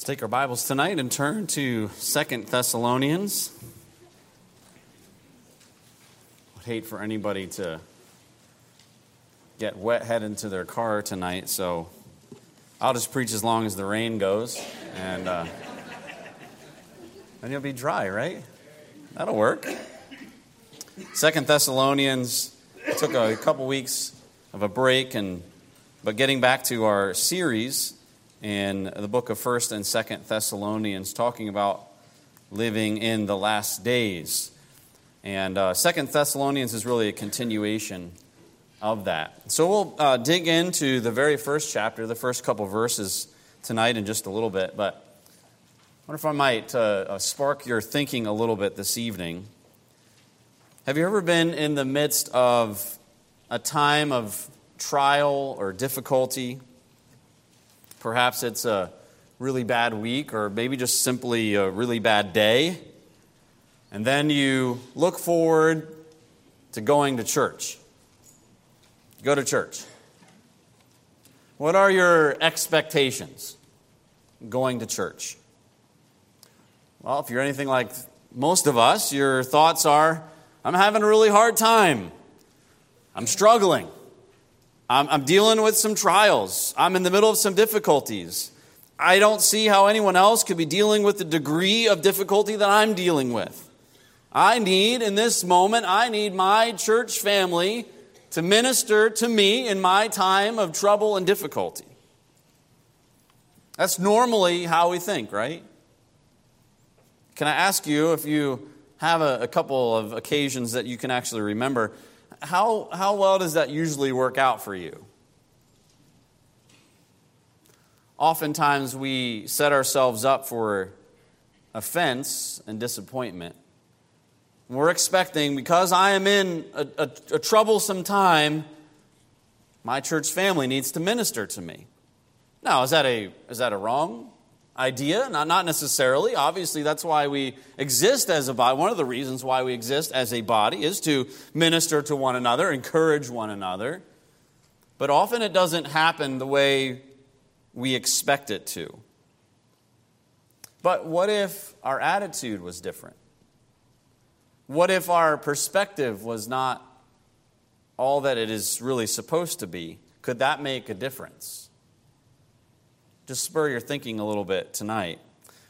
Let's take our Bibles tonight and turn to Second Thessalonians. I'd hate for anybody to get wet head into their car tonight, so I'll just preach as long as the rain goes, and uh, you'll be dry, right? That'll work. Second Thessalonians took a couple weeks of a break, and but getting back to our series in the book of 1st and 2nd Thessalonians, talking about living in the last days. And uh, 2nd Thessalonians is really a continuation of that. So we'll uh, dig into the very first chapter, the first couple verses tonight in just a little bit. But I wonder if I might uh, uh spark your thinking a little bit this evening. Have you ever been in the midst of a time of trial or difficulty? Perhaps it's a really bad week, or maybe just simply a really bad day. And then you look forward to going to church. Go to church. What are your expectations going to church? Well, if you're anything like most of us, your thoughts are I'm having a really hard time. I'm struggling. I'm, I'm dealing with some trials. I'm in the middle of some difficulties. I don't see how anyone else could be dealing with the degree of difficulty that I'm dealing with. I need, in this moment, I need my church family to minister to me in my time of trouble and difficulty. That's normally how we think, right? Can I ask you if you have a, a couple of occasions that you can actually remember how, how well does that usually work out for you? Oftentimes, we set ourselves up for offense and disappointment. We're expecting, because I am in a, a, a troublesome time, my church family needs to minister to me. Now, is that a, is that a wrong idea? Not, not necessarily. Obviously, that's why we exist as a body. One of the reasons why we exist as a body is to minister to one another, encourage one another. But often it doesn't happen the way we expect it to. But what if our attitude was different? What if our perspective was not all that it is really supposed to be? Could that make a difference? Just spur your thinking a little bit tonight.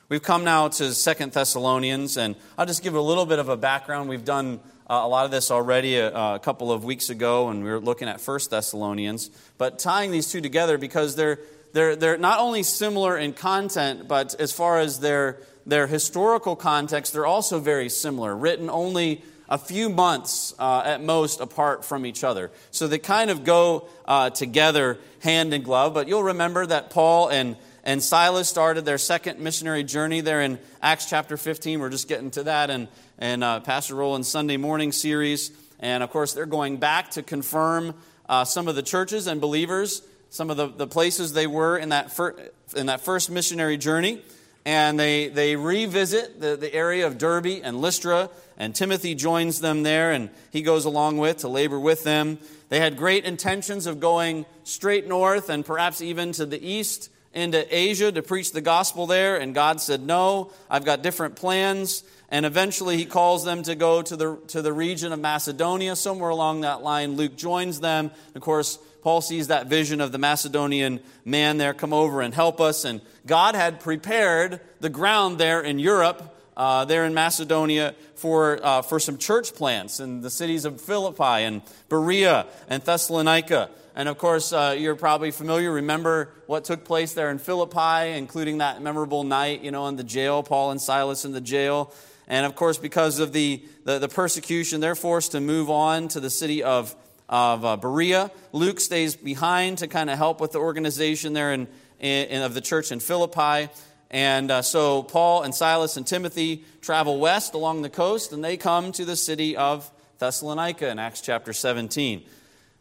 We've come now to Second Thessalonians, and I'll just give a little bit of a background. We've done uh, a lot of this already a, a, couple of weeks ago, and we were looking at First Thessalonians. But tying these two together because they're, they're, they're not only similar in content, but as far as their, their historical context, they're also very similar, written only a few months uh, at most apart from each other. So they kind of go uh, together hand in glove. But you'll remember that Paul and, and Silas started their second missionary journey there in Acts chapter 15. We're just getting to that and, and uh, Pastor Roland's Sunday morning series. And of course, they're going back to confirm uh, some of the churches and believers, some of the, the places they were in that, fir- in that first missionary journey and they, they revisit the, the area of Derbe and Lystra and Timothy joins them there, and he goes along with to labor with them. They had great intentions of going straight north and perhaps even to the east into Asia to preach the gospel there, and God said, No, I've got different plans. And eventually he calls them to go to the, to the region of Macedonia. Somewhere along that line, Luke joins them. Of course, Paul sees that vision of the Macedonian man there come over and help us. And God had prepared the ground there in Europe uh, there in Macedonia for, uh, for some church plants in the cities of Philippi and Berea and Thessalonica. And of course, uh, you're probably familiar. Remember what took place there in Philippi, including that memorable night, you know, in the jail, Paul and Silas in the jail. And of course, because of the, the, the persecution, they're forced to move on to the city of, of uh, Berea. Luke stays behind to kind of help with the organization there in, in, of the church in Philippi. And uh, so Paul and Silas and Timothy travel west along the coast, and they come to the city of Thessalonica in Acts chapter 17.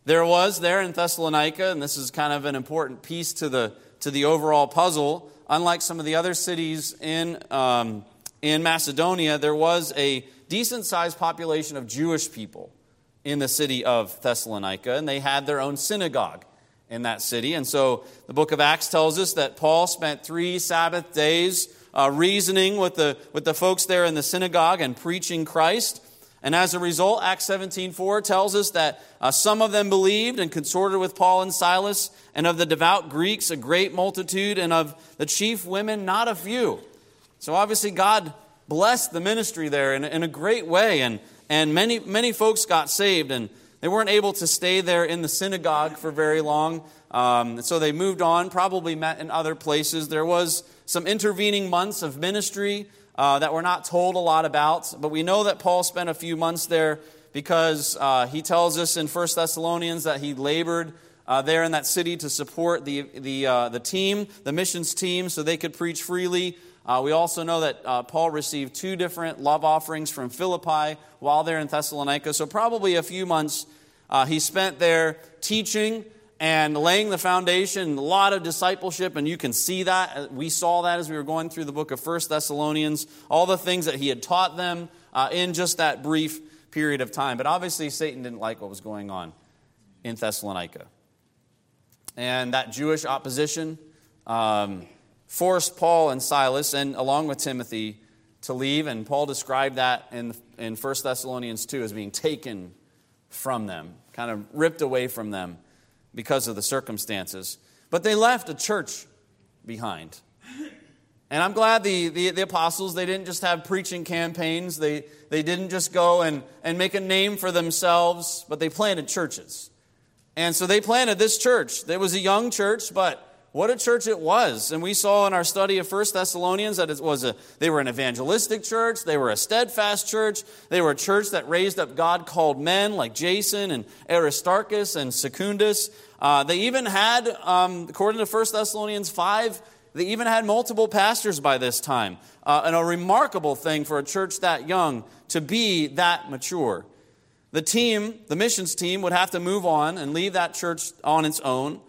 There was there in Thessalonica, and this is kind of an important piece to the, to the overall puzzle, unlike some of the other cities in, um, in Macedonia, there was a decent sized population of Jewish people in the city of Thessalonica, and they had their own synagogue in that city. And so the book of Acts tells us that Paul spent three Sabbath days uh, reasoning with the, with the folks there in the synagogue and preaching Christ. And as a result, Acts 17:4 tells us that uh, some of them believed and consorted with Paul and Silas, and of the devout Greeks a great multitude, and of the chief women not a few. So obviously God blessed the ministry there in, in a great way, and, and many, many folks got saved, and they weren't able to stay there in the synagogue for very long. Um, so they moved on, probably met in other places. There was some intervening months of ministry uh, that we're not told a lot about, but we know that Paul spent a few months there because uh, he tells us in 1 Thessalonians that he labored uh, there in that city to support the, the, uh, the team, the missions team, so they could preach freely. Uh, we also know that uh, Paul received two different love offerings from Philippi while there in Thessalonica, so probably a few months he spent there teaching and laying the foundation, a lot of discipleship, and you can see that. We saw that as we were going through the book of First Thessalonians, all the things that he had taught them uh, in just that brief period of time. But obviously, Satan didn't like what was going on in Thessalonica. And that Jewish opposition um, forced Paul and Silas, and along with Timothy, to leave. And Paul described that in, in 1 Thessalonians 2 as being taken from them, kind of ripped away from them because of the circumstances. But they left a church behind. And I'm glad the, the, the, apostles, they didn't just have preaching campaigns. They, they didn't just go and, and make a name for themselves, but they planted churches. And so they planted this church. It was a young church, but what a church it was. And we saw in our study of First Thessalonians that it was a, they were an evangelistic church, they were a steadfast church, they were a church that raised up God called men like Jason and Aristarchus and Secundus. Uh, they even had, um, according to First Thessalonians 5, they even had multiple pastors by this time. Uh, and a remarkable thing for a church that young to be that mature. The team, the missions team, would have to move on and leave that church on its own.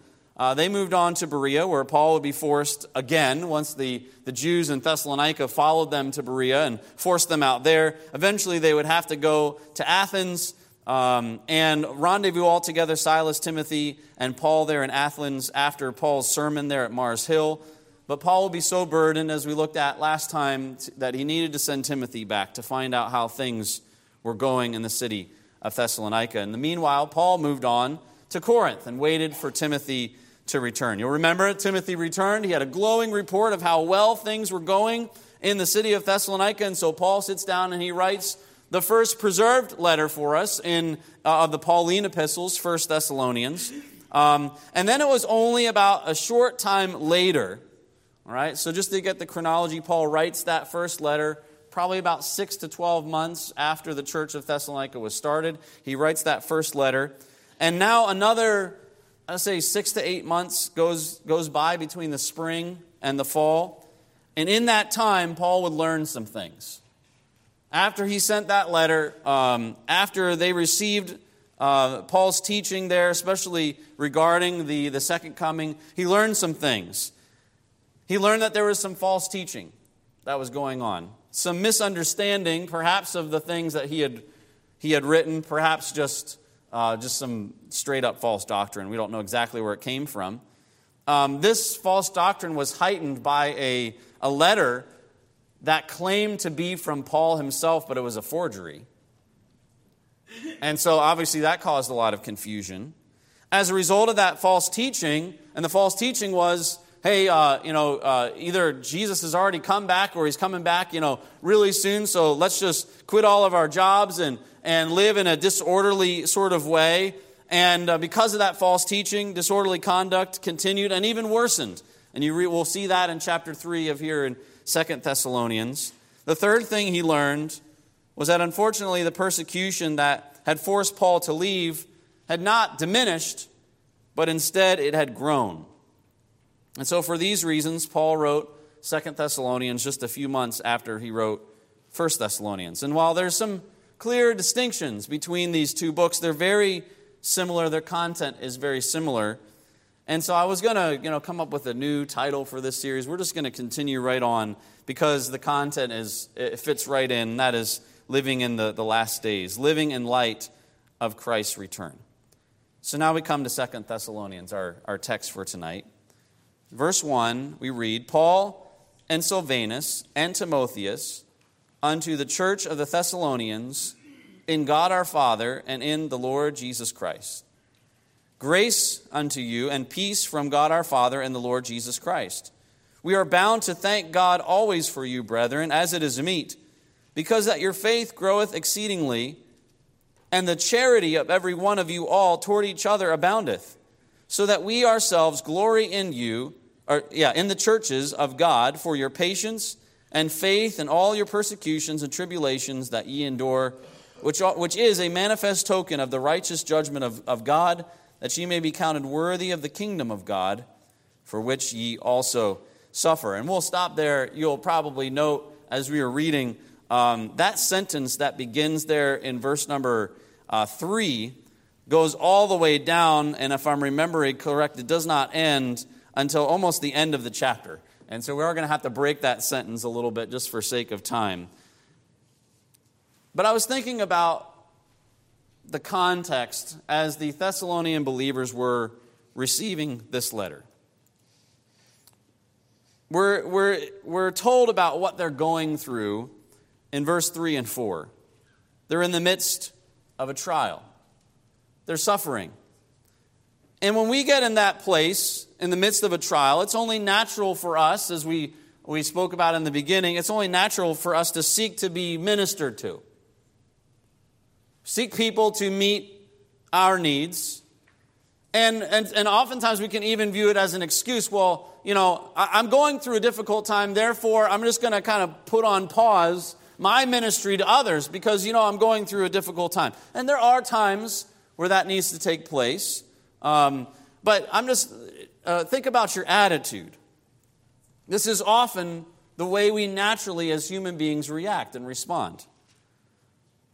Uh, they moved on to Berea, where Paul would be forced again once the, the Jews in Thessalonica followed them to Berea and forced them out there. Eventually, they would have to go to Athens um, and rendezvous all together Silas, Timothy, and Paul there in Athens after Paul's sermon there at Mars Hill. But Paul would be so burdened, as we looked at last time, that he needed to send Timothy back to find out how things were going in the city of Thessalonica. In the meanwhile, Paul moved on to Corinth and waited for Timothy to return. You'll remember Timothy returned. He had a glowing report of how well things were going in the city of Thessalonica. And so Paul sits down and he writes the first preserved letter for us in uh, the Pauline epistles, First Thessalonians. Um, and then it was only about a short time later, all right, so just to get the chronology, Paul writes that first letter probably about six to 12 months after the church of Thessalonica was started. He writes that first letter. And now another I say six to eight months goes, goes by between the spring and the fall. And in that time, Paul would learn some things. After he sent that letter, um, after they received uh, Paul's teaching there, especially regarding the, the second coming, he learned some things. He learned that there was some false teaching that was going on, some misunderstanding, perhaps, of the things that he had, he had written, perhaps just uh, just some straight up false doctrine. We don't know exactly where it came from. Um, this false doctrine was heightened by a, a letter that claimed to be from Paul himself, but it was a forgery. And so obviously that caused a lot of confusion. As a result of that false teaching, and the false teaching was, hey, uh, you know, uh, either Jesus has already come back or he's coming back, you know, really soon, so let's just quit all of our jobs and and live in a disorderly sort of way. And uh, because of that false teaching, disorderly conduct continued and even worsened. And you re- will see that in chapter 3 of here in Second Thessalonians. The third thing he learned was that unfortunately the persecution that had forced Paul to leave had not diminished, but instead it had grown. And so for these reasons, Paul wrote Second Thessalonians just a few months after he wrote First Thessalonians. And while there's some clear distinctions between these two books. They're very similar, their content is very similar. And so I was going to, you know, come up with a new title for this series. We're just going to continue right on because the content is it fits right in. That is living in the, the last days, living in light of Christ's return. So now we come to Second Thessalonians, our, our text for tonight. Verse 1, we read Paul and Silvanus and Timotheus unto the church of the Thessalonians in God our Father and in the Lord Jesus Christ. Grace unto you and peace from God our Father and the Lord Jesus Christ. We are bound to thank God always for you, brethren, as it is meet, because that your faith groweth exceedingly, and the charity of every one of you all toward each other aboundeth, so that we ourselves glory in you, or yeah, in the churches of God for your patience and faith in all your persecutions and tribulations that ye endure, which, which is a manifest token of the righteous judgment of, of God that ye may be counted worthy of the kingdom of God, for which ye also suffer. And we'll stop there. You'll probably note as we are reading um, that sentence that begins there in verse number uh, three goes all the way down, and if I'm remembering correct, it does not end until almost the end of the chapter. And so we are going to have to break that sentence a little bit just for sake of time. But I was thinking about the context as the Thessalonian believers were receiving this letter. We're, we're, we're told about what they're going through in verse 3 and 4. They're in the midst of a trial, they're suffering. And when we get in that place, in the midst of a trial, it's only natural for us, as we, we spoke about in the beginning, it's only natural for us to seek to be ministered to. Seek people to meet our needs. And, and, and oftentimes we can even view it as an excuse. Well, you know, I'm going through a difficult time, therefore I'm just going to kind of put on pause my ministry to others because, you know, I'm going through a difficult time. And there are times where that needs to take place. Um, but I'm just, uh, think about your attitude. This is often the way we naturally, as human beings, react and respond.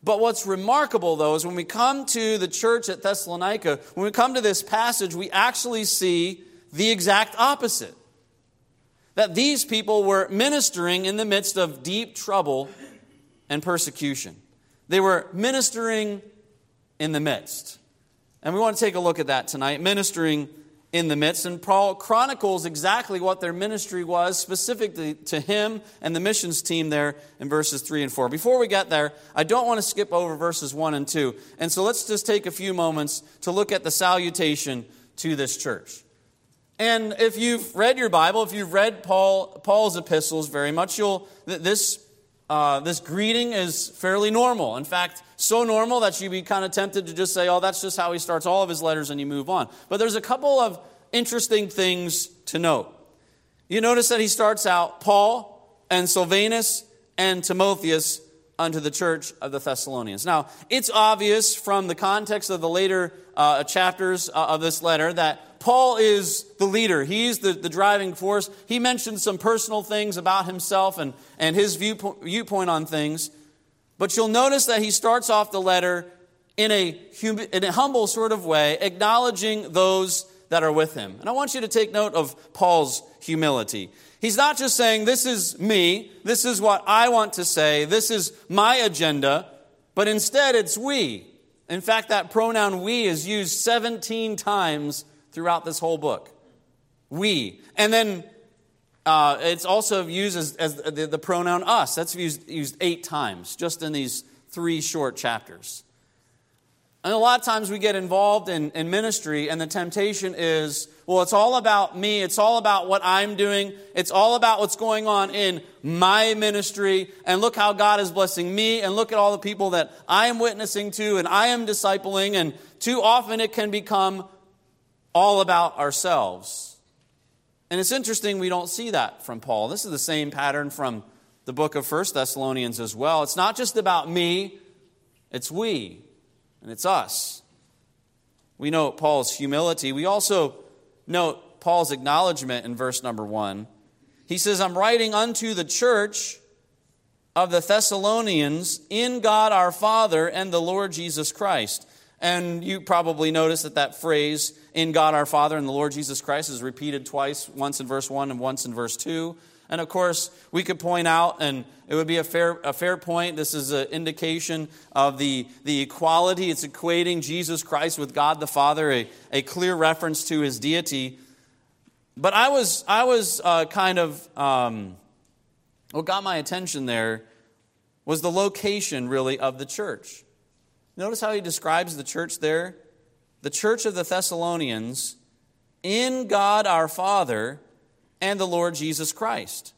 But what's remarkable, though, is when we come to the church at Thessalonica, when we come to this passage, we actually see the exact opposite. That these people were ministering in the midst of deep trouble and persecution. They were ministering in the midst. And we want to take a look at that tonight ministering in the midst. And Paul chronicles exactly what their ministry was, specifically to him and the missions team there in verses 3 and 4. Before we get there, I don't want to skip over verses 1 and 2. And so let's just take a few moments to look at the salutation to this church. And if you've read your Bible, if you've read Paul, Paul's epistles very much, you'll, this, uh, this greeting is fairly normal. In fact, so normal that you'd be kind of tempted to just say, oh, that's just how he starts all of his letters and you move on. But there's a couple of interesting things to note. You notice that he starts out Paul and Silvanus and Timotheus unto the church of the Thessalonians. Now, it's obvious from the context of the later uh, chapters uh, of this letter that Paul is the leader. He's the, the driving force. He mentions some personal things about himself and, and his viewpoint, viewpoint on things. But you'll notice that he starts off the letter in a, hum- in a humble sort of way, acknowledging those that are with him. And I want you to take note of Paul's humility. He's not just saying, This is me, this is what I want to say, this is my agenda, but instead it's we. In fact, that pronoun we is used 17 times throughout this whole book. We. And then uh, it's also used as, as the, the, pronoun us. That's used, used eight times just in these three short chapters. And a lot of times we get involved in, in ministry, and the temptation is well, it's all about me. It's all about what I'm doing. It's all about what's going on in my ministry. And look how God is blessing me. And look at all the people that I am witnessing to and I am discipling. And too often it can become all about ourselves. And it's interesting we don't see that from Paul. This is the same pattern from the book of First Thessalonians as well. It's not just about me, it's we, and it's us. We note Paul's humility. We also note Paul's acknowledgement in verse number one. He says, I'm writing unto the church of the Thessalonians in God our Father and the Lord Jesus Christ. And you probably notice that that phrase, in God our Father and the Lord Jesus Christ, is repeated twice, once in verse 1 and once in verse 2. And of course, we could point out, and it would be a fair, a fair point, this is an indication of the, the equality. It's equating Jesus Christ with God the Father, a, a clear reference to his deity. But I was, I was uh, kind of, um, what got my attention there was the location, really, of the church. Notice how he describes the church there. The church of the Thessalonians in God our Father and the Lord Jesus Christ.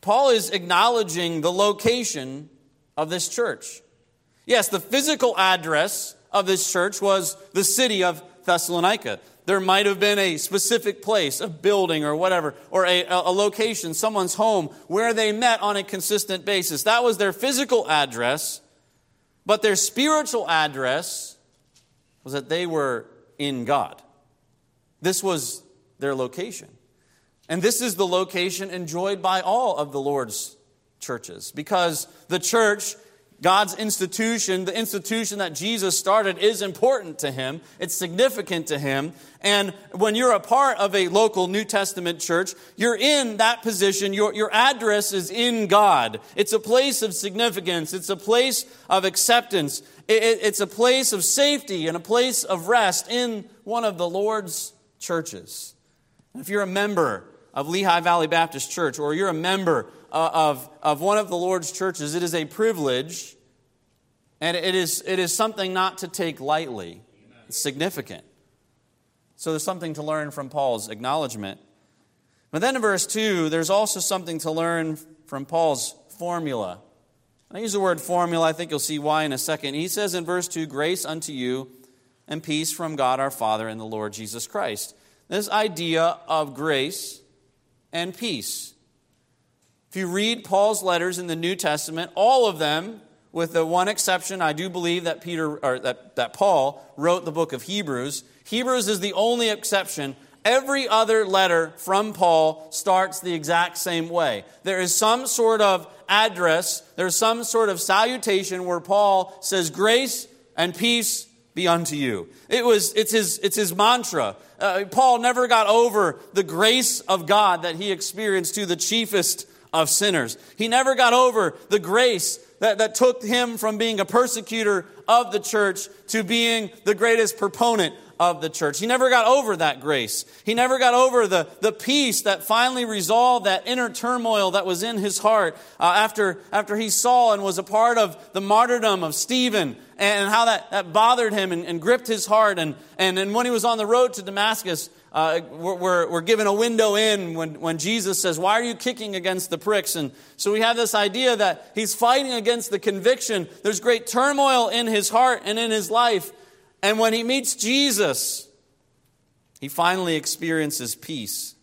Paul is acknowledging the location of this church. Yes, the physical address of this church was the city of Thessalonica. There might have been a specific place, a building or whatever, or a, a, location, someone's home, where they met on a consistent basis. That was their physical address, but their spiritual address was that they were in God. This was their location. And this is the location enjoyed by all of the Lord's churches because the church, God's institution, the institution that Jesus started, is important to him. It's significant to him. And when you're a part of a local New Testament church, you're in that position. Your, your address is in God. It's a place of significance, it's a place of acceptance, it, it, it's a place of safety and a place of rest in one of the Lord's churches. If you're a member of Lehigh Valley Baptist Church or you're a member uh, of, of one of the Lord's churches, it is a privilege and it is, it is something not to take lightly. It's significant. So there's something to learn from Paul's acknowledgement. But then in verse 2, there's also something to learn from Paul's formula. I use the word formula, I think you'll see why in a second. He says in verse 2 Grace unto you and peace from God our Father and the Lord Jesus Christ. This idea of grace and peace. If you read Paul's letters in the New Testament, all of them, with the one exception, I do believe that Peter or that, that Paul wrote the book of Hebrews. Hebrews is the only exception. Every other letter from Paul starts the exact same way. There is some sort of address, there's some sort of salutation where Paul says, Grace and peace be unto you. It was, it's his, it's his mantra. Uh, Paul never got over the grace of God that he experienced to the chiefest of sinners. He never got over the grace that, that took him from being a persecutor of the church to being the greatest proponent of the church. He never got over that grace. He never got over the, the peace that finally resolved that inner turmoil that was in his heart uh, after, after he saw and was a part of the martyrdom of Stephen and how that, that bothered him and, and gripped his heart. And, and, and when he was on the road to Damascus, uh, we're, we're, given a window in when, when Jesus says, Why are you kicking against the pricks? And so we have this idea that he's fighting against the conviction. There's great turmoil in his heart and in his life. And when he meets Jesus, he finally experiences peace.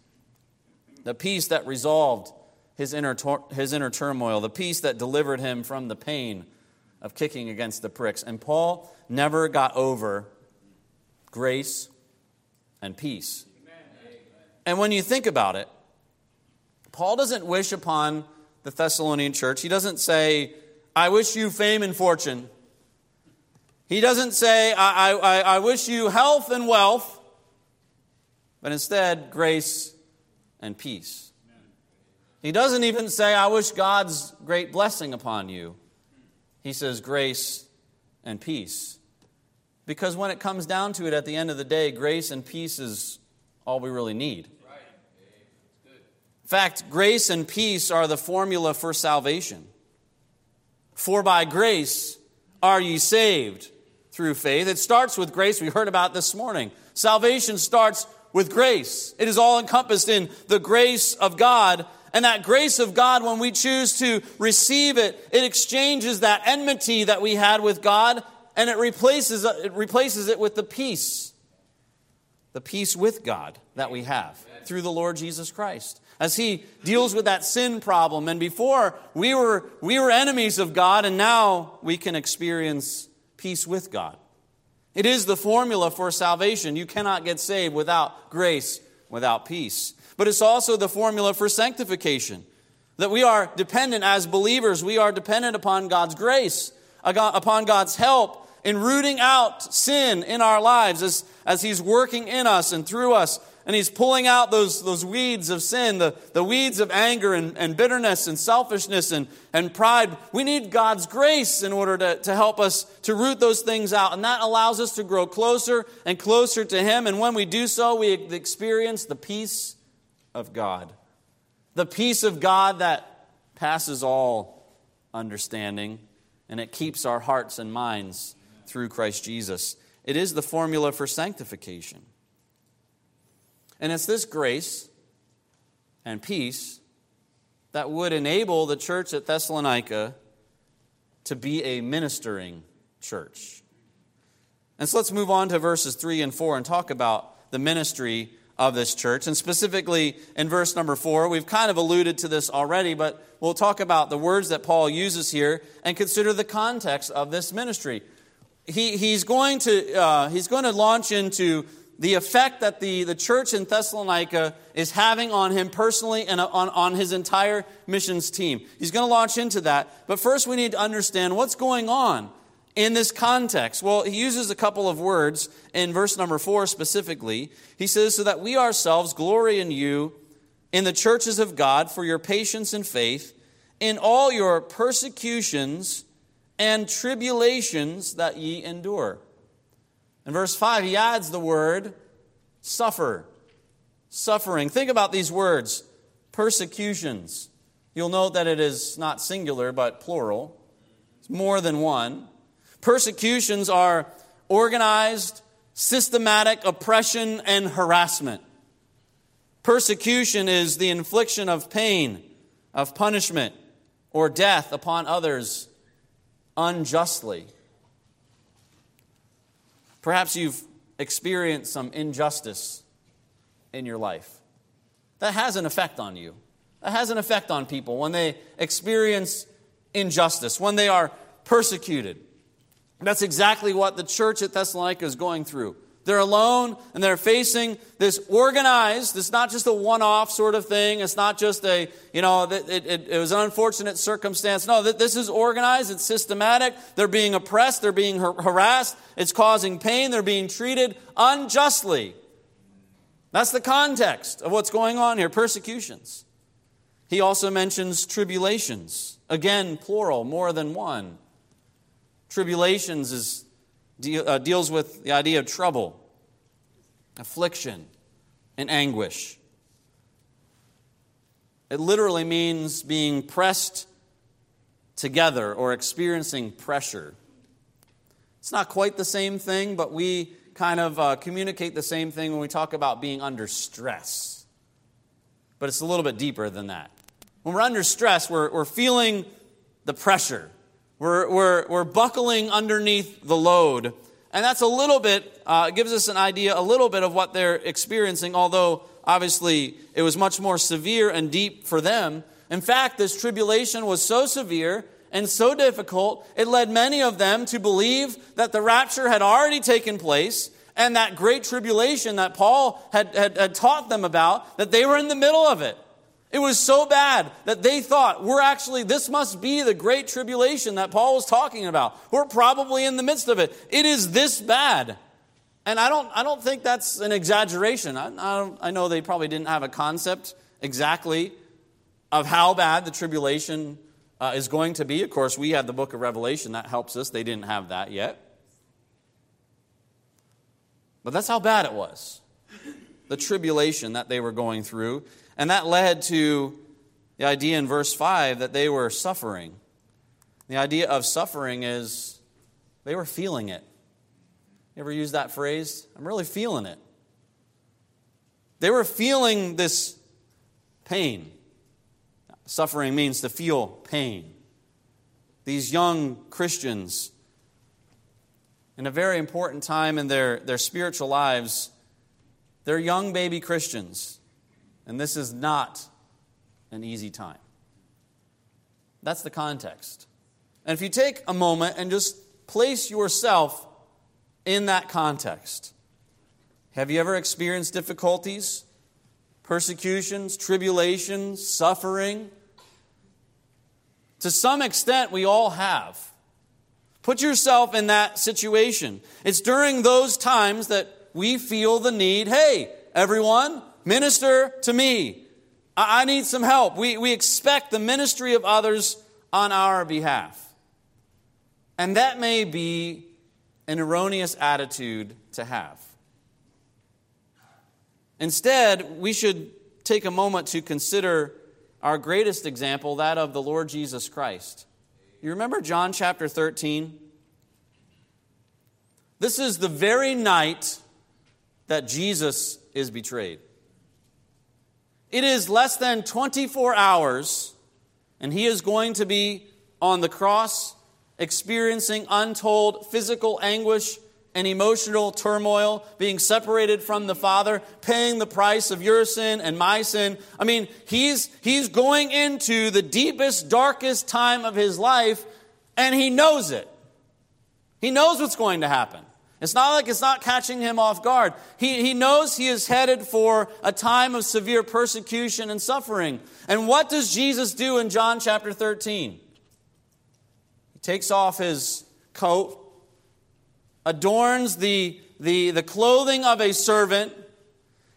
The peace that resolved his inner, his inner turmoil, the peace that delivered him from the pain of kicking against the pricks. And Paul never got over grace and peace. And when you think about it, Paul doesn't wish upon the Thessalonian church, he doesn't say, I wish you fame and fortune. He doesn't say, I, I, I wish you health and wealth, but instead, grace and peace. He doesn't even say, I wish God's great blessing upon you. He says, grace and peace. Because when it comes down to it at the end of the day, grace and peace is all we really need. In fact, grace and peace are the formula for salvation. For by grace are ye saved through faith. It starts with grace, we heard about this morning. Salvation starts with grace, it is all encompassed in the grace of God. And that grace of God, when we choose to receive it, it exchanges that enmity that we had with God and it replaces, uh, it replaces it with the peace. The peace with God that we have through the Lord Jesus Christ. As He deals with that sin problem. And before, we were, we were enemies of God, and now we can experience peace with God. It is the formula for salvation. You cannot get saved without grace, without peace. But it's also the formula for sanctification. That we are dependent as believers, we are dependent upon God's grace, upon God's help in rooting out sin in our lives as, as He's working in us and through us and he's pulling out those, those weeds of sin, the, the weeds of anger and, and bitterness and selfishness and, and pride. We need God's grace in order to, to help us to root those things out. And that allows us to grow closer and closer to Him. And when we do so, we experience the peace of God. The peace of God that passes all understanding, and it keeps our hearts and minds through Christ Jesus. It is the formula for sanctification. And it's this grace and peace that would enable the church at Thessalonica to be a ministering church. And so let's move on to verses 3 and 4 and talk about the ministry of this church. And specifically in verse number 4, we've kind of alluded to this already, but we'll talk about the words that Paul uses here and consider the context of this ministry he, he's, going to, uh, he's going to launch into the effect that the, the church in Thessalonica is having on him personally and on, on his entire missions team. He's going to launch into that. But first, we need to understand what's going on in this context. Well, he uses a couple of words in verse number four specifically. He says, So that we ourselves glory in you in the churches of God for your patience and faith in all your persecutions and tribulations that ye endure. In verse 5, he adds the word suffer. Suffering. Think about these words persecutions. You'll note that it is not singular, but plural. It's more than one. Persecutions are organized, systematic oppression and harassment. Persecution is the infliction of pain, of punishment, or death upon others unjustly. Perhaps you've experienced some injustice in your life. That has an effect on you. That has an effect on people when they experience injustice, when they are persecuted. That's exactly what the church at Thessalonica is going through. They're alone and they're facing this organized, it's not just a one off sort of thing. It's not just a, you know, it, it, it, was an unfortunate circumstance. No, this is organized, it's systematic. They're being oppressed, they're being harassed, it's causing pain, they're being treated unjustly. That's the context of what's going on here persecutions. He also mentions tribulations. Again, plural, more than one. Tribulations is deal, uh, deals with the idea of trouble, affliction, and anguish. It literally means being pressed together or experiencing pressure. It's not quite the same thing, but we kind of uh, communicate the same thing when we talk about being under stress. But it's a little bit deeper than that. When we're under stress, we're, we're feeling the pressure. We're, we're, we're buckling underneath the load. And that's a little bit, uh, gives us an idea, a little bit of what they're experiencing, although obviously it was much more severe and deep for them. In fact, this tribulation was so severe and so difficult, it led many of them to believe that the rapture had already taken place and that great tribulation that Paul had, had, had taught them about, that they were in the middle of it. It was so bad that they thought, we're actually, this must be the great tribulation that Paul was talking about. We're probably in the midst of it. It is this bad. And I don't, I don't think that's an exaggeration. I, I, I know they probably didn't have a concept exactly of how bad the tribulation uh, is going to be. Of course, we have the book of Revelation that helps us. They didn't have that yet. But that's how bad it was the tribulation that they were going through. And that led to the idea in verse 5 that they were suffering. The idea of suffering is they were feeling it. You ever use that phrase? I'm really feeling it. They were feeling this pain. Suffering means to feel pain. These young Christians, in a very important time in their, their spiritual lives, they're young baby Christians. And this is not an easy time. That's the context. And if you take a moment and just place yourself in that context, have you ever experienced difficulties, persecutions, tribulations, suffering? To some extent, we all have. Put yourself in that situation. It's during those times that we feel the need hey, everyone, minister to me. I, need some help. We, we expect the ministry of others on our behalf. And that may be an erroneous attitude to have. Instead, we should take a moment to consider our greatest example, that of the Lord Jesus Christ. You remember John chapter 13? This is the very night that Jesus is betrayed. It is less than 24 hours, and he is going to be on the cross experiencing untold physical anguish and emotional turmoil, being separated from the Father, paying the price of your sin and my sin. I mean, he's, he's going into the deepest, darkest time of his life, and he knows it. He knows what's going to happen. It's not like it's not catching him off guard. He, he knows he is headed for a time of severe persecution and suffering. And what does Jesus do in John chapter 13? He takes off his coat, adorns the, the, the clothing of a servant,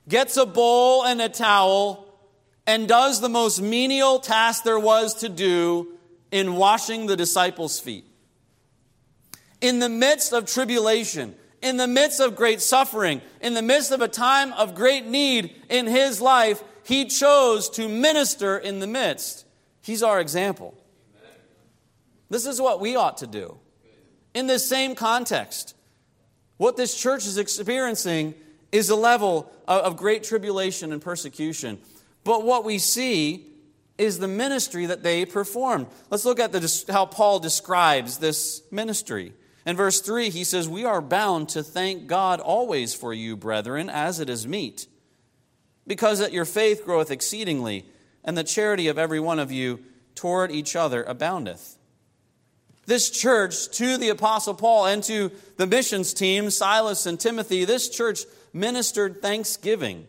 gets a bowl and a towel, and does the most menial task there was to do in washing the disciples' feet. In the midst of tribulation, in the midst of great suffering, in the midst of a time of great need in his life, he chose to minister in the midst. He's our example. This is what we ought to do. In this same context, what this church is experiencing is a level of, great tribulation and persecution. But what we see is the ministry that they performed. Let's look at the, how Paul describes this ministry. In verse 3, he says, We are bound to thank God always for you, brethren, as it is meet, because that your faith groweth exceedingly, and the charity of every one of you toward each other aboundeth. This church, to the Apostle Paul and to the missions team, Silas and Timothy, this church ministered thanksgiving.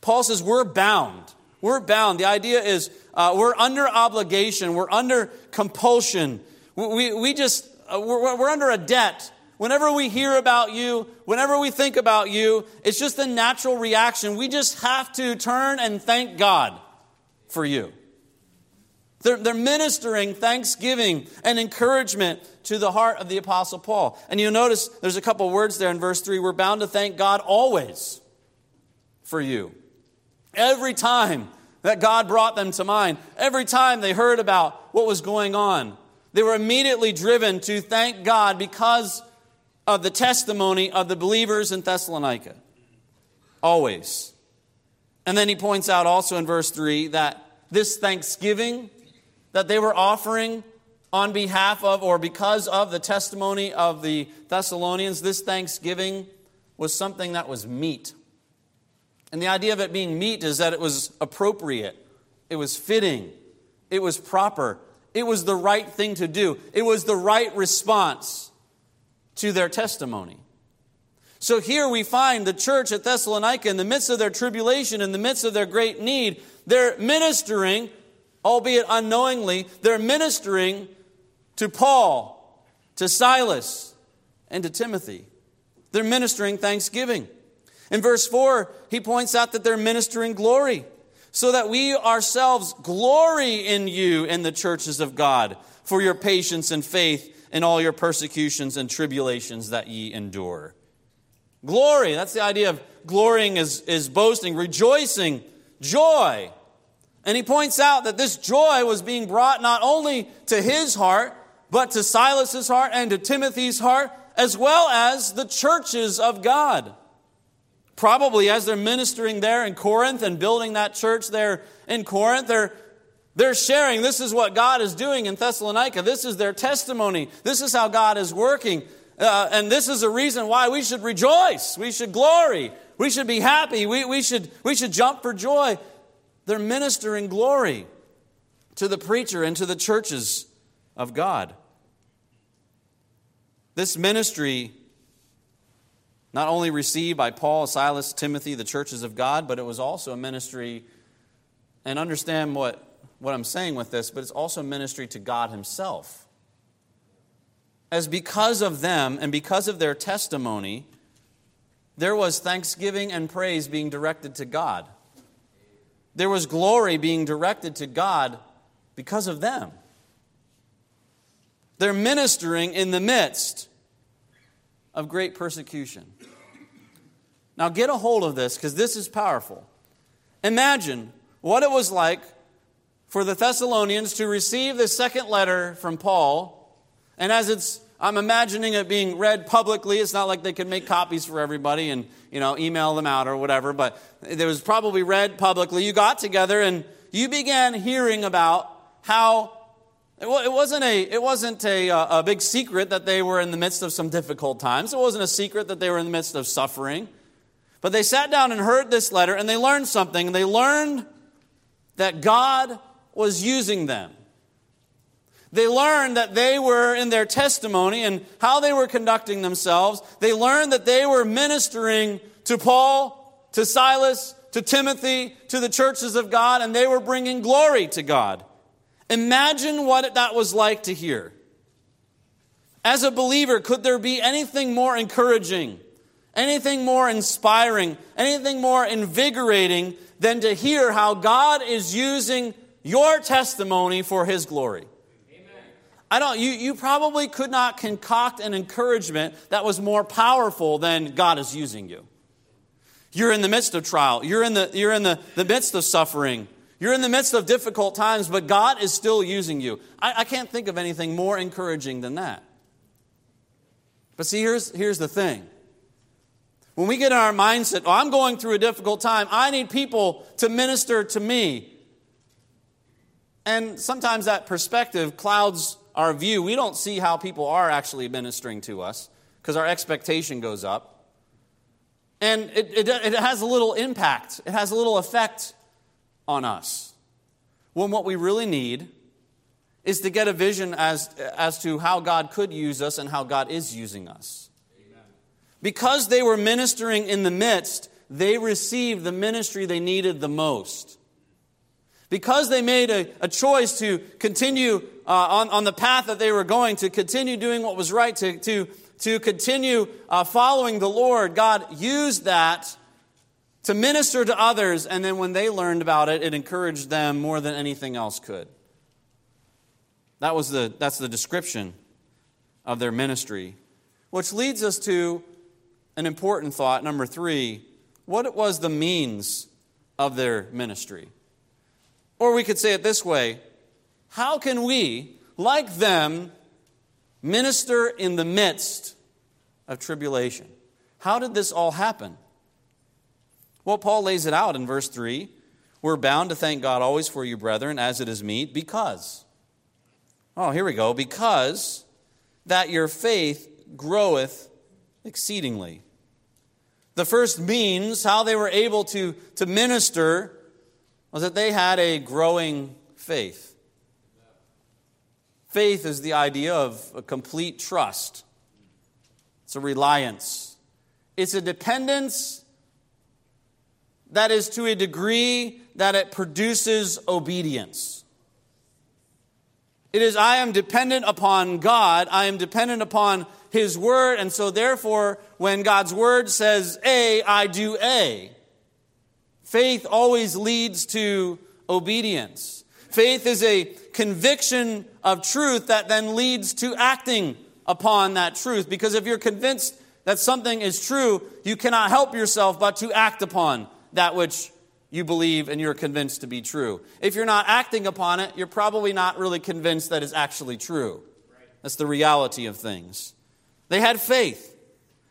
Paul says, We're bound. We're bound. The idea is uh, we're under obligation, we're under compulsion. We, we, we just, Uh, we're, we're under a debt. Whenever we hear about you, whenever we think about you, it's just a natural reaction. We just have to turn and thank God for you. They're, they're ministering thanksgiving and encouragement to the heart of the Apostle Paul. And you'll notice there's a couple words there in verse 3 we're bound to thank God always for you. Every time that God brought them to mind, every time they heard about what was going on, they were immediately driven to thank God because of the testimony of the believers in Thessalonica. Always. And then he points out also in verse 3 that this thanksgiving that they were offering on behalf of or because of the testimony of the Thessalonians, this thanksgiving was something that was meet. And the idea of it being meet is that it was appropriate, it was fitting, it was proper, it was the right thing to do, it was the right response to their testimony. So here we find the church at Thessalonica in the midst of their tribulation, in the midst of their great need, they're ministering albeit unknowingly, they're ministering to Paul, to Silas, and to Timothy. They're ministering thanksgiving. In verse 4, he points out that they're ministering glory, so that we ourselves glory in you in the churches of God for your patience and faith in all your persecutions and tribulations that ye endure. Glory, that's the idea of glorying is, is boasting, rejoicing, joy. And he points out that this joy was being brought not only to his heart, but to Silas's heart and to Timothy's heart, as well as the churches of God. Probably as they're ministering there in Corinth and building that church there in Corinth, they're, they're sharing this is what God is doing in Thessalonica. This is their testimony. This is how God is working. Uh, and this is a reason why we should rejoice. We should glory. We should be happy. We, we, should, we should jump for joy. They're ministering glory to the preacher and to the churches of God. This ministry not only received by Paul, Silas, Timothy, the churches of God, but it was also a ministry, and understand what, what I'm saying with this, but it's also a ministry to God Himself. As because of them and because of their testimony, there was thanksgiving and praise being directed to God. There was glory being directed to God because of them. They're ministering in the midst of great persecution. Now, get a hold of this because this is powerful. Imagine what it was like for the Thessalonians to receive the second letter from Paul, and as it's I'm imagining it being read publicly. It's not like they could make copies for everybody and, you know, email them out or whatever, but it was probably read publicly. You got together and you began hearing about how it wasn't a, it wasn't a, uh, a big secret that they were in the midst of some difficult times. It wasn't a secret that they were in the midst of suffering. But they sat down and heard this letter and they learned something. And they learned that God was using them. They learned that they were in their testimony and how they were conducting themselves. They learned that they were ministering to Paul, to Silas, to Timothy, to the churches of God, and they were bringing glory to God. Imagine what that was like to hear. As a believer, could there be anything more encouraging, anything more inspiring, anything more invigorating than to hear how God is using your testimony for His glory? I don't, you, you probably could not concoct an encouragement that was more powerful than God is using you. You're in the midst of trial. You're in the, you're in the, the midst of suffering. You're in the midst of difficult times, but God is still using you. I, I can't think of anything more encouraging than that. But see, here's, here's the thing. When we get in our mindset, oh, I'm going through a difficult time, I need people to minister to me. And sometimes that perspective clouds our view, we don't see how people are actually ministering to us because our expectation goes up. And it, it, it, has a little impact, it has a little effect on us. When what we really need is to get a vision as, as to how God could use us and how God is using us. Amen. Because they were ministering in the midst, they received the ministry they needed the most. Because they made a, a choice to continue uh, on, on the path that they were going, to continue doing what was right, to, to, to continue uh, following the Lord, God used that to minister to others. And then when they learned about it, it encouraged them more than anything else could. That was the, that's the description of their ministry. Which leads us to an important thought, number three. What was the means of their ministry? Or we could say it this way How can we, like them, minister in the midst of tribulation? How did this all happen? Well, Paul lays it out in verse 3. We're bound to thank God always for you, brethren, as it is meet, because. Oh, here we go. Because that your faith groweth exceedingly. The first means how they were able to, to minister was that they had a growing faith. Faith is the idea of a complete trust, it's a reliance, it's a dependence that is to a degree that it produces obedience. It is, I am dependent upon God, I am dependent upon His Word, and so therefore, when God's Word says A, I do A. Faith always leads to obedience. Faith is a conviction of truth that then leads to acting upon that truth. Because if you're convinced that something is true, you cannot help yourself but to act upon that which you believe and you're convinced to be true. If you're not acting upon it, you're probably not really convinced that it's actually true. That's the reality of things. They had faith.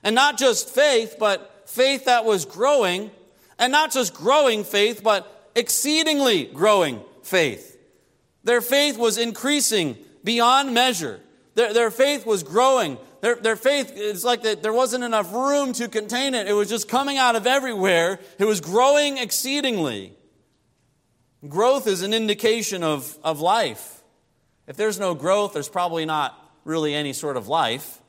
And not just faith, but faith that was growing and not just growing faith, but exceedingly growing faith. Their faith was increasing beyond measure. Their, their faith was growing. Their, their faith, it's like that there wasn't enough room to contain it. It was just coming out of everywhere. It was growing exceedingly. Growth is an indication of, of life. If there's no growth, there's probably not really any sort of life.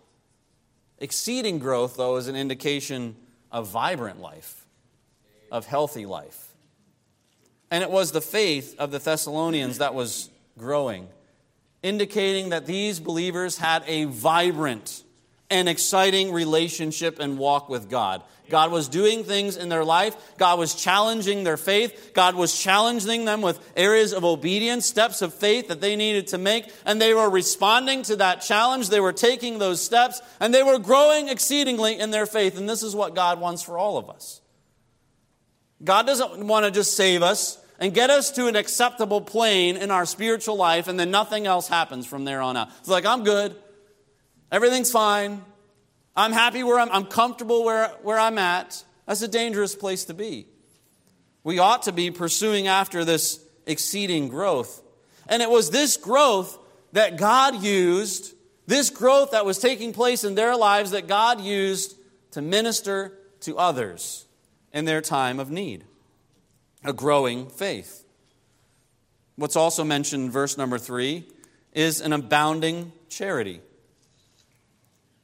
Exceeding growth, though, is an indication of vibrant life of healthy life. And it was the faith of the Thessalonians that was growing, indicating that these believers had a vibrant, and exciting relationship and walk with God. God was doing things in their life. God was challenging their faith. God was challenging them with areas of obedience, steps of faith that they needed to make. And they were responding to that challenge. They were taking those steps and they were growing exceedingly in their faith. And this is what God wants for all of us. God doesn't want to just save us and get us to an acceptable plane in our spiritual life and then nothing else happens from there on out. It's like, I'm good. Everything's fine. I'm happy where I'm, I'm comfortable where, where I'm at. That's a dangerous place to be. We ought to be pursuing after this exceeding growth. And it was this growth that God used, this growth that was taking place in their lives that God used to minister to others in their time of need. A growing faith. What's also mentioned in verse number three is an abounding charity.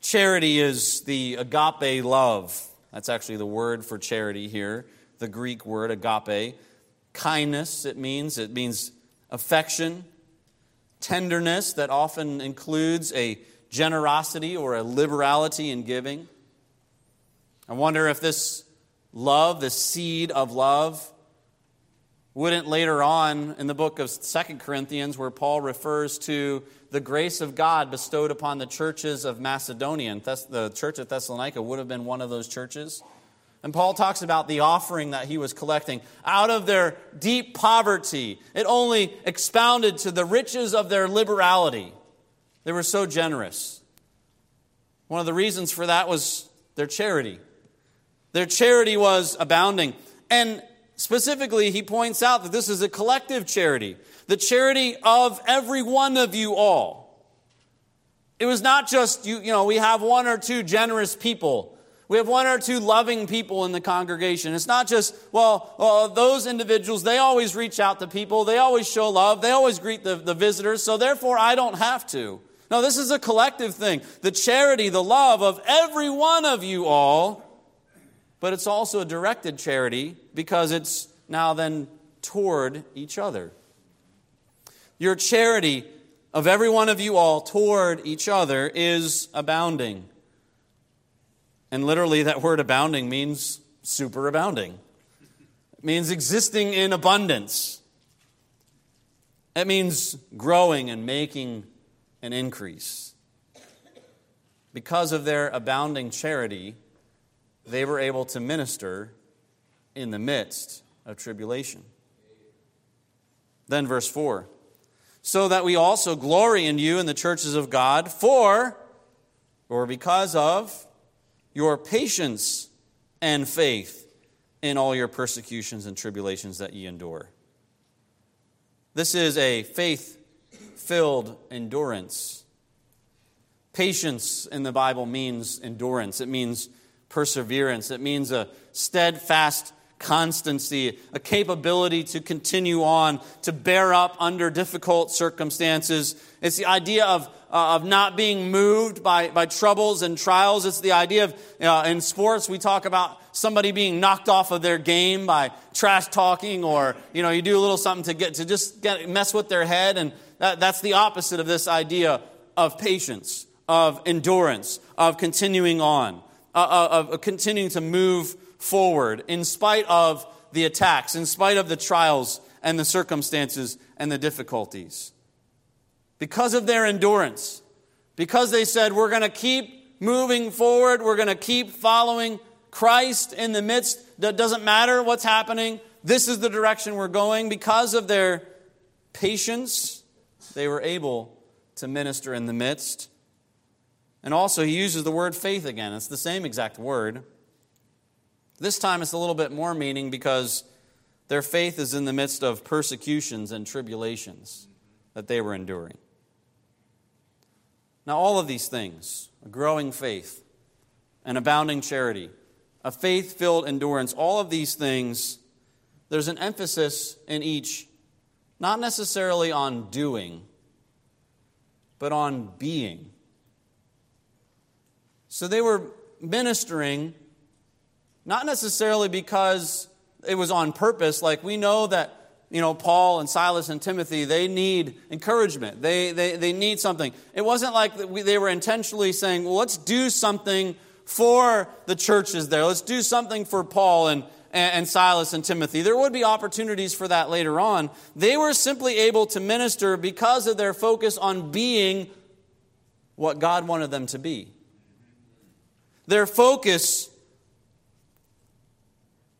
Charity is the agape love. That's actually the word for charity here, the Greek word agape. Kindness, it means. It means affection, tenderness that often includes a generosity or a liberality in giving. I wonder if this love, this seed of love, wouldn't later on in the book of Second Corinthians, where Paul refers to the grace of God bestowed upon the churches of Macedonia, and the church of Thessalonica would have been one of those churches. And Paul talks about the offering that he was collecting out of their deep poverty. It only expounded to the riches of their liberality. They were so generous. One of the reasons for that was their charity. Their charity was abounding. And Specifically, he points out that this is a collective charity, the charity of every one of you all. It was not just, you, you know, we have one or two generous people. We have one or two loving people in the congregation. It's not just, well, well, those individuals, they always reach out to people, they always show love, they always greet the, the visitors, so therefore I don't have to. No, this is a collective thing. The charity, the love of every one of you all but it's also a directed charity because it's now then toward each other. Your charity of every one of you all toward each other is abounding. And literally, that word abounding means superabounding. It means existing in abundance. It means growing and making an increase. Because of their abounding charity, they were able to minister in the midst of tribulation. Then, verse 4 so that we also glory in you in the churches of God, for, or because of, your patience and faith in all your persecutions and tribulations that ye endure. This is a faith filled endurance. Patience in the Bible means endurance, it means perseverance. It means a steadfast constancy, a capability to continue on, to bear up under difficult circumstances. It's the idea of, uh, of not being moved by, by troubles and trials. It's the idea of, uh, in sports, we talk about somebody being knocked off of their game by trash talking or, you know, you do a little something to get, to just get, mess with their head. And that, that's the opposite of this idea of patience, of endurance, of continuing on. Uh, uh, of continuing to move forward in spite of the attacks, in spite of the trials and the circumstances and the difficulties. Because of their endurance, because they said, we're going to keep moving forward, we're going to keep following Christ in the midst, that doesn't matter what's happening, this is the direction we're going. Because of their patience, they were able to minister in the midst and also, he uses the word faith again. It's the same exact word. This time it's a little bit more meaning because their faith is in the midst of persecutions and tribulations that they were enduring. Now, all of these things a growing faith, an abounding charity, a faith filled endurance all of these things, there's an emphasis in each, not necessarily on doing, but on being. So they were ministering, not necessarily because it was on purpose. Like we know that you know, Paul and Silas and Timothy, they need encouragement. They, they, they need something. It wasn't like they were intentionally saying, well, let's do something for the churches there. Let's do something for Paul and, and Silas and Timothy. There would be opportunities for that later on. They were simply able to minister because of their focus on being what God wanted them to be. Their focus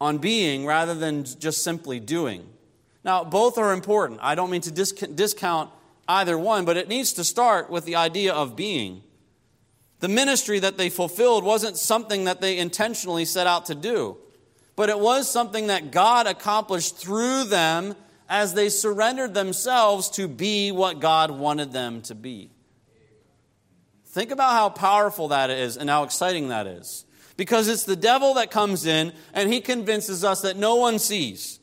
on being rather than just simply doing. Now, both are important. I don't mean to discount either one, but it needs to start with the idea of being. The ministry that they fulfilled wasn't something that they intentionally set out to do, but it was something that God accomplished through them as they surrendered themselves to be what God wanted them to be. Think about how powerful that is and how exciting that is. Because it's the devil that comes in and he convinces us that no one sees.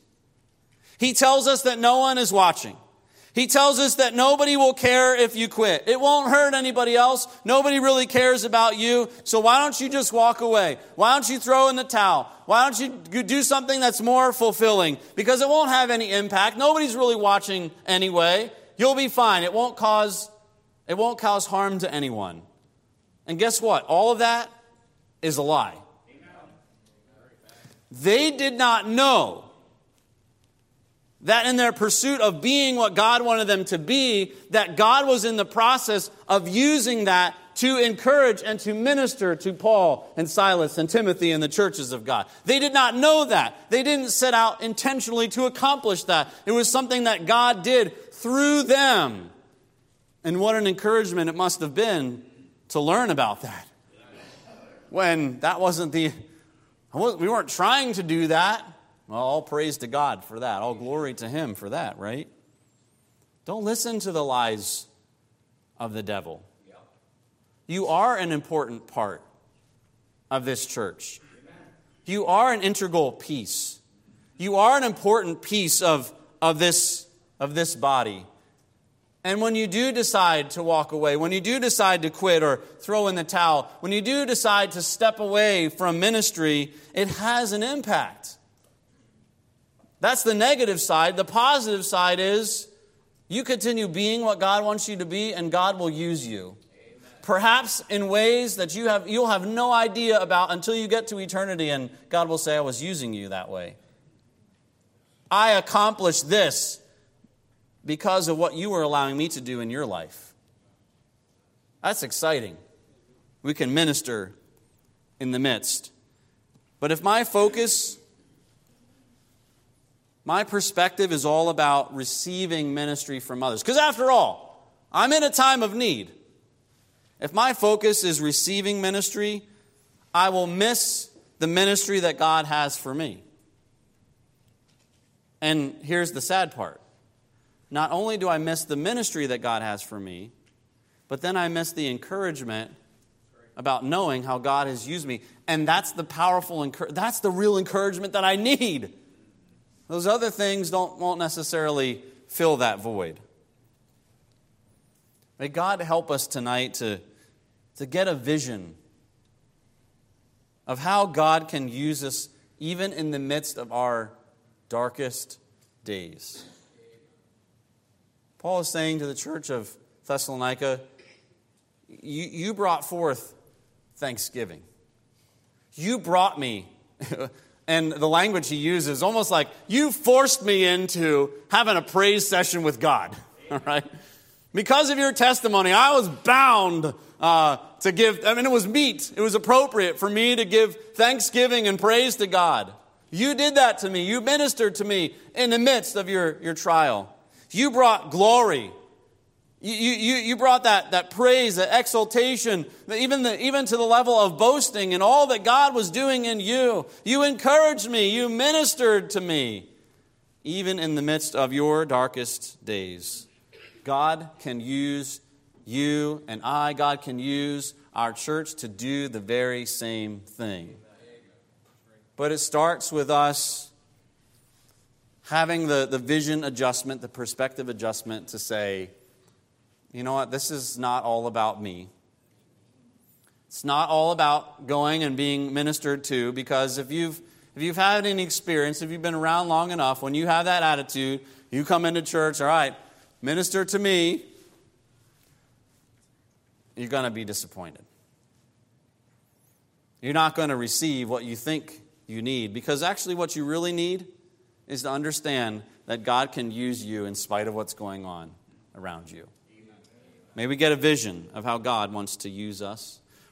He tells us that no one is watching. He tells us that nobody will care if you quit. It won't hurt anybody else. Nobody really cares about you. So why don't you just walk away? Why don't you throw in the towel? Why don't you do something that's more fulfilling? Because it won't have any impact. Nobody's really watching anyway. You'll be fine. It won't cause it won't cause harm to anyone. And guess what? All of that is a lie. They did not know that in their pursuit of being what God wanted them to be, that God was in the process of using that to encourage and to minister to Paul and Silas and Timothy and the churches of God. They did not know that. They didn't set out intentionally to accomplish that. It was something that God did through them. And what an encouragement it must have been to learn about that. When that wasn't the, we weren't trying to do that. Well, all praise to God for that. All glory to Him for that, right? Don't listen to the lies of the devil. You are an important part of this church. You are an integral piece. You are an important piece of, of, this, of this body. And when you do decide to walk away, when you do decide to quit or throw in the towel, when you do decide to step away from ministry, it has an impact. That's the negative side. The positive side is you continue being what God wants you to be, and God will use you. Amen. Perhaps in ways that you have, you'll have no idea about until you get to eternity, and God will say, I was using you that way. I accomplished this because of what you were allowing me to do in your life. That's exciting. We can minister in the midst. But if my focus, my perspective is all about receiving ministry from others, because after all, I'm in a time of need. If my focus is receiving ministry, I will miss the ministry that God has for me. And here's the sad part not only do I miss the ministry that God has for me, but then I miss the encouragement about knowing how God has used me. And that's the powerful, that's the real encouragement that I need. Those other things don't, won't necessarily fill that void. May God help us tonight to, to get a vision of how God can use us even in the midst of our darkest days. Paul is saying to the church of Thessalonica, you, you brought forth thanksgiving. You brought me, and the language he uses almost like you forced me into having a praise session with God. All right? Because of your testimony, I was bound uh, to give, I mean, it was meet, it was appropriate for me to give thanksgiving and praise to God. You did that to me. You ministered to me in the midst of your, your trial. You brought glory. You, you, you brought that, that praise, that exaltation, even, the, even to the level of boasting and all that God was doing in you. You encouraged me. You ministered to me, even in the midst of your darkest days. God can use you and I, God can use our church to do the very same thing. But it starts with us having the, the vision adjustment, the perspective adjustment to say, you know what, this is not all about me. It's not all about going and being ministered to, because if you've If you've had any experience, if you've been around long enough, when you have that attitude, you come into church, all right, minister to me, you're going to be disappointed. You're not going to receive what you think you need because actually, what you really need is to understand that God can use you in spite of what's going on around you. May we get a vision of how God wants to use us.